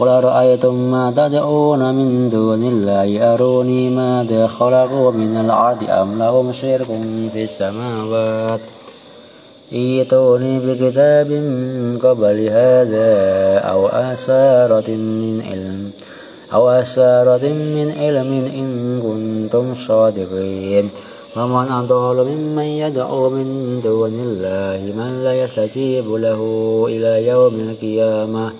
قل أرأيتم ما تدعون من دون الله؟ أروني ماذا خلقوا من الأرض أم لهم شرك في السماوات؟ ائتوني بكتاب قبل هذا أو أثارة من علم أو أثارة من علم إن كنتم صادقين. ومن أضل ممن يدعو من دون الله من لا يستجيب له إلى يوم القيامة.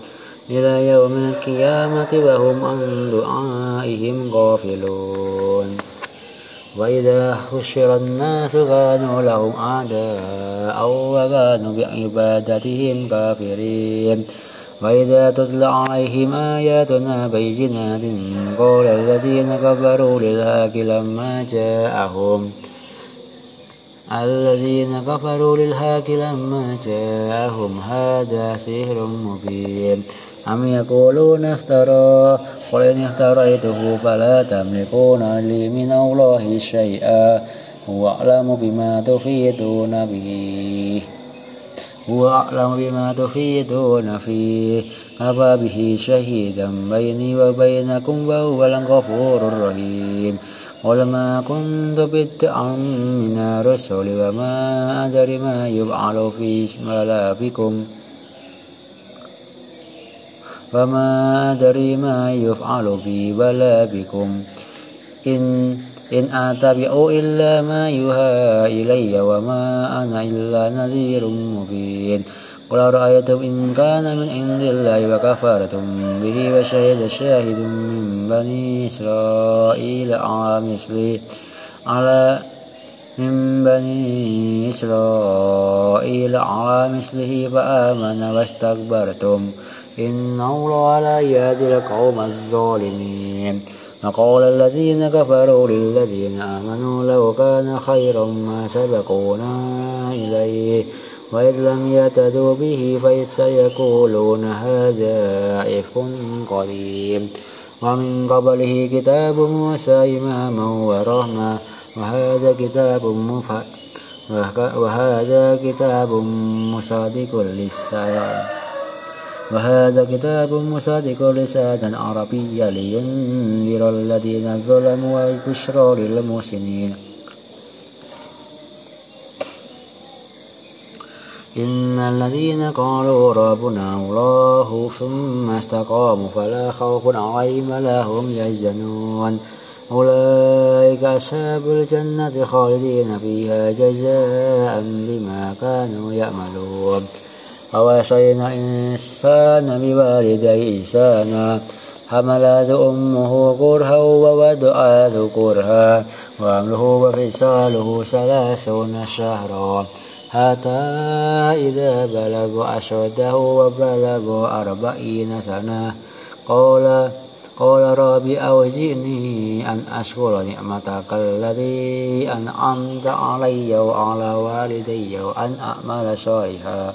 إلى يوم القيامة وهم عن دعائهم غافلون. وإذا حشر الناس كانوا لهم أعداء وكانوا بعبادتهم كافرين وإذا تتلى عليهم آياتنا بينات قال الذين كفروا للحق لما جاءهم. الذين كفروا للحق لما جاءهم. هذا سحر مبين. أم يقولون افترى؟ قل إن افتريته فلا تملكون لي من الله شيئا هو أعلم بما تفيدون به. هو أعلم بما تفيدون فيه. كفى به شهيدا بيني وبينكم وهو الغفور الرحيم. قل ما كنت بدعا من الرسل وما أدري ما يفعل في بكم وما أدري ما يفعل بي ولا بكم. إن إن أتبع إلا ما يوحى إلي وما أنا إلا نذير مبين. قل أرأيتم إن كان من عند الله وكفرتم به وشهد شاهد من بني إسرائيل على مثله على من بني إسرائيل على مثله فآمن واستكبرتم. إن الله لا يهدي القوم الظالمين. وقال الذين كفروا للذين آمنوا لو كان خيرا ما سبقونا إليه وإذ لم يتدوا به فسيقولون هذا إفك قديم. ومن قبله كتاب موسى إماما ورحمة وهذا كتاب مفهم وهذا كتاب مصادق للسلام وهذا كتاب مصادق لسانا عربيا لينذر الذين ظلموا وبشرى للمحسنين. إن الذين قالوا ربنا الله ثم استقاموا فلا خوف عليهم ولا هم يحزنون. أولئك أصحاب الجنة خالدين فيها جزاء بما كانوا يعملون. ووصينا الإنسان بوالديه إحسانا حملته أمه كرها ووضعته كرها. وأمره وفصاله ثلاثون شهرا. حتى إذا بلغ أشده وبلغ أربعين سنة. قال قال ربي أوزئني أن أشكر نعمتك التي أنعمت علي وعلى والدي وأن أعمل صالحا.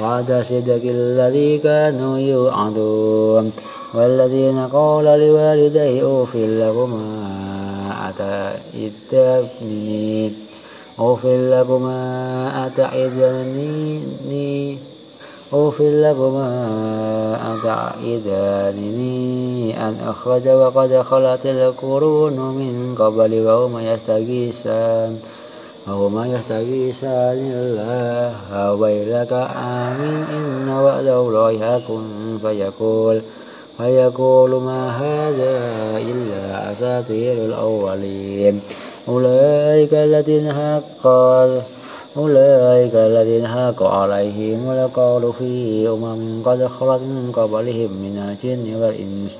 وعد صدق الذي كانوا يوعدون والذين قال لوالديه أوف لكما أتعدني أوف لكما أتعدني أوف لكما أتعدني أن أخرج وقد خلت القرون من قبل وهم يستغيثان وهما يستغيثان الله ويلك آمين إن وعد الله حق. فيقول فيقول ما هذا إلا أساطير الأولين. أولئك الذين حق أولئك الذين حق عليهم القول في أمم قد خلت من قبلهم من الجن والإنس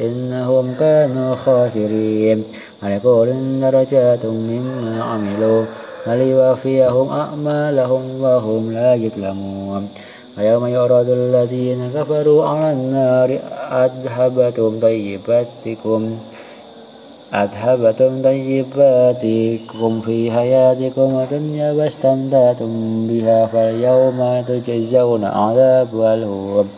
إنهم كانوا خاسرين. ولكل درجات مما عملوا. فليوفيهم أعمالهم وهم لا يظلمون. ويوم يعرض الذين كفروا على النار أذهبتم طيباتكم. أذهبتم طيباتكم في حياتكم الدنيا واستمتعتم بها. فاليوم تجزون عذاب الهون.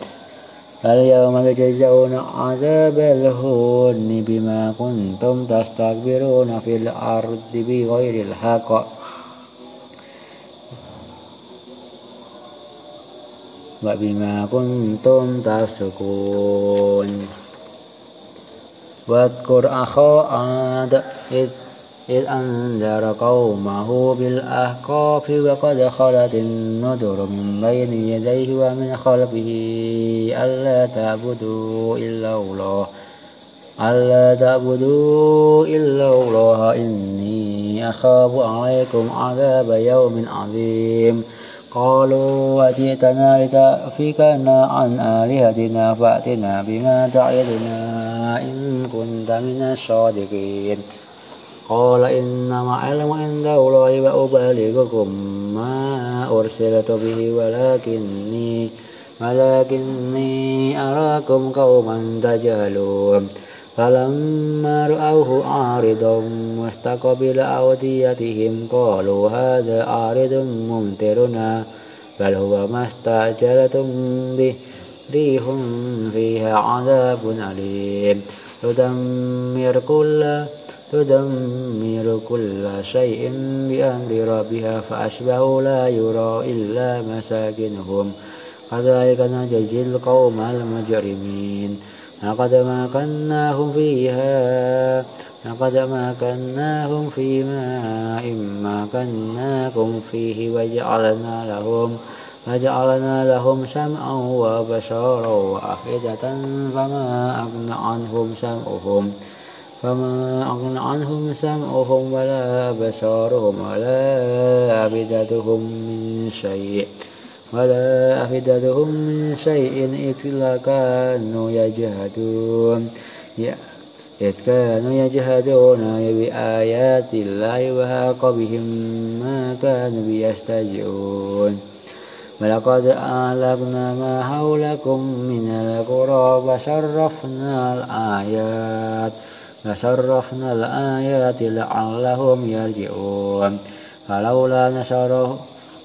فاليوم تجزون عذاب الهون بما كنتم تستكبرون في الأرض بغير الحق. وبما كنتم تفسقون. واذكر أخا عاد إذ, إذ أنذر قومه بالأحقاف وقد خلت النذر من بين يديه ومن خلفه ألا تعبدوا إلا الله ألا تعبدوا إلا الله إني أخاف عليكم عذاب يوم عظيم. قالوا أتيتنا لتأفكنا عن آلهتنا فأتنا بما تعدنا إن كنت من الصادقين. قال إنما علم عند الله وأبلغكم ما أرسلت به ولكني ولكني أراكم قوما تجهلون. فلما رأوه عارضا مستقبل أوديتهم قالوا هذا عارض ممطرنا بل هو ما استعجلتم به ريح فيها عذاب أليم. تدمر كل تدمر كل شيء بأمر ربها فأشبهوا لا يرى إلا مساكنهم. كذلك نجزي القوم المجرمين. لقد مكناهم فيها لقد مكناهم في ماء مكناكم فيه وجعلنا لهم وجعلنا لهم سمعا وبشارا وأفئدة فما أغنى عنهم سمعهم فما أغنى عنهم سمعهم ولا بشارهم ولا أفئدتهم من شيء. ولا أفدتهم من شيء إلا كانوا يجهدون إذ كانوا يجهدون بآيات الله وهاق بهم ما كانوا يستهزئون. ولقد أهلكنا ما حولكم من القرى وصرفنا الآيات وصرفنا الآيات لعلهم يرجعون. فلولا نصرهم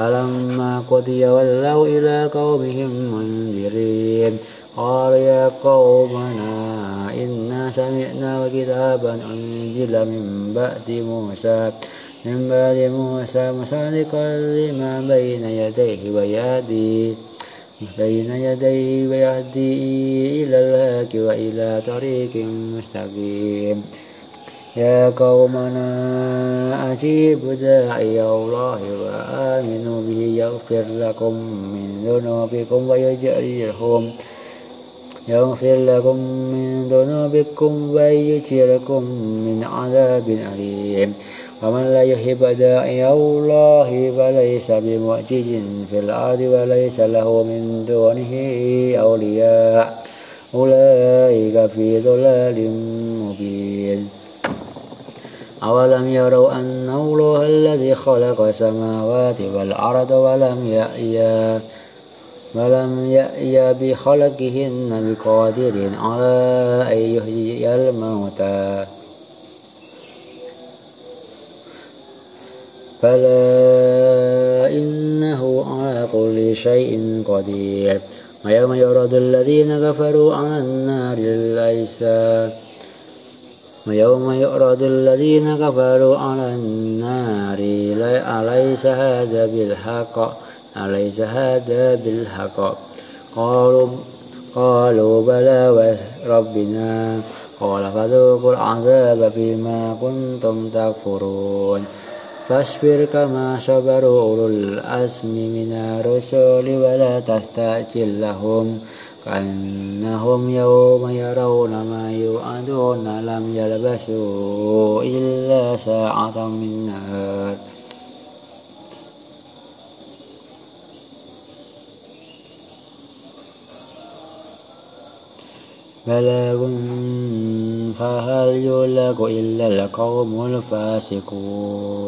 فلما قضي ولوا إلى قومهم منذرين. قال يا قومنا إنا سمعنا كتابا أنزل من بعد موسى من بعد موسى مصدقا لما بين يديه ويهدي بين يديه ويهدي إلى الهاك وإلى طريق مستقيم. يا قومنا أجيبوا داعي الله وآمنوا به يغفر لكم من ذنوبكم ويجعلكم يغفر لكم من ذنوبكم ويجعلكم من عذاب أليم. ومن لا يحب داعي الله فليس بمعجز في الأرض وليس له من دونه أولياء. أولئك في ضلال مبين. أولم يروا أن الله الذي خلق السماوات والأرض ولم يأي ولم يأي بخلقهن بقادر على أن يحيي الموتى. فلا إنه على كل شيء قدير. ويوم يرد الذين كفروا على النار ليس ويوم يعرض الذين كفروا على النار أليس هذا بالحق؟ أليس هذا بالحق؟ قالوا قالوا بلى وربنا. قال فذوقوا العذاب بما كنتم تكفرون. فاصبر كما صبروا أولو الأزم من الرسل ولا تستعجل لهم. كأنهم يوم يرون ما يوعدون لم يلبسوا إلا ساعة من نهار. بلاغ فهل يهلك إلا القوم الفاسقون؟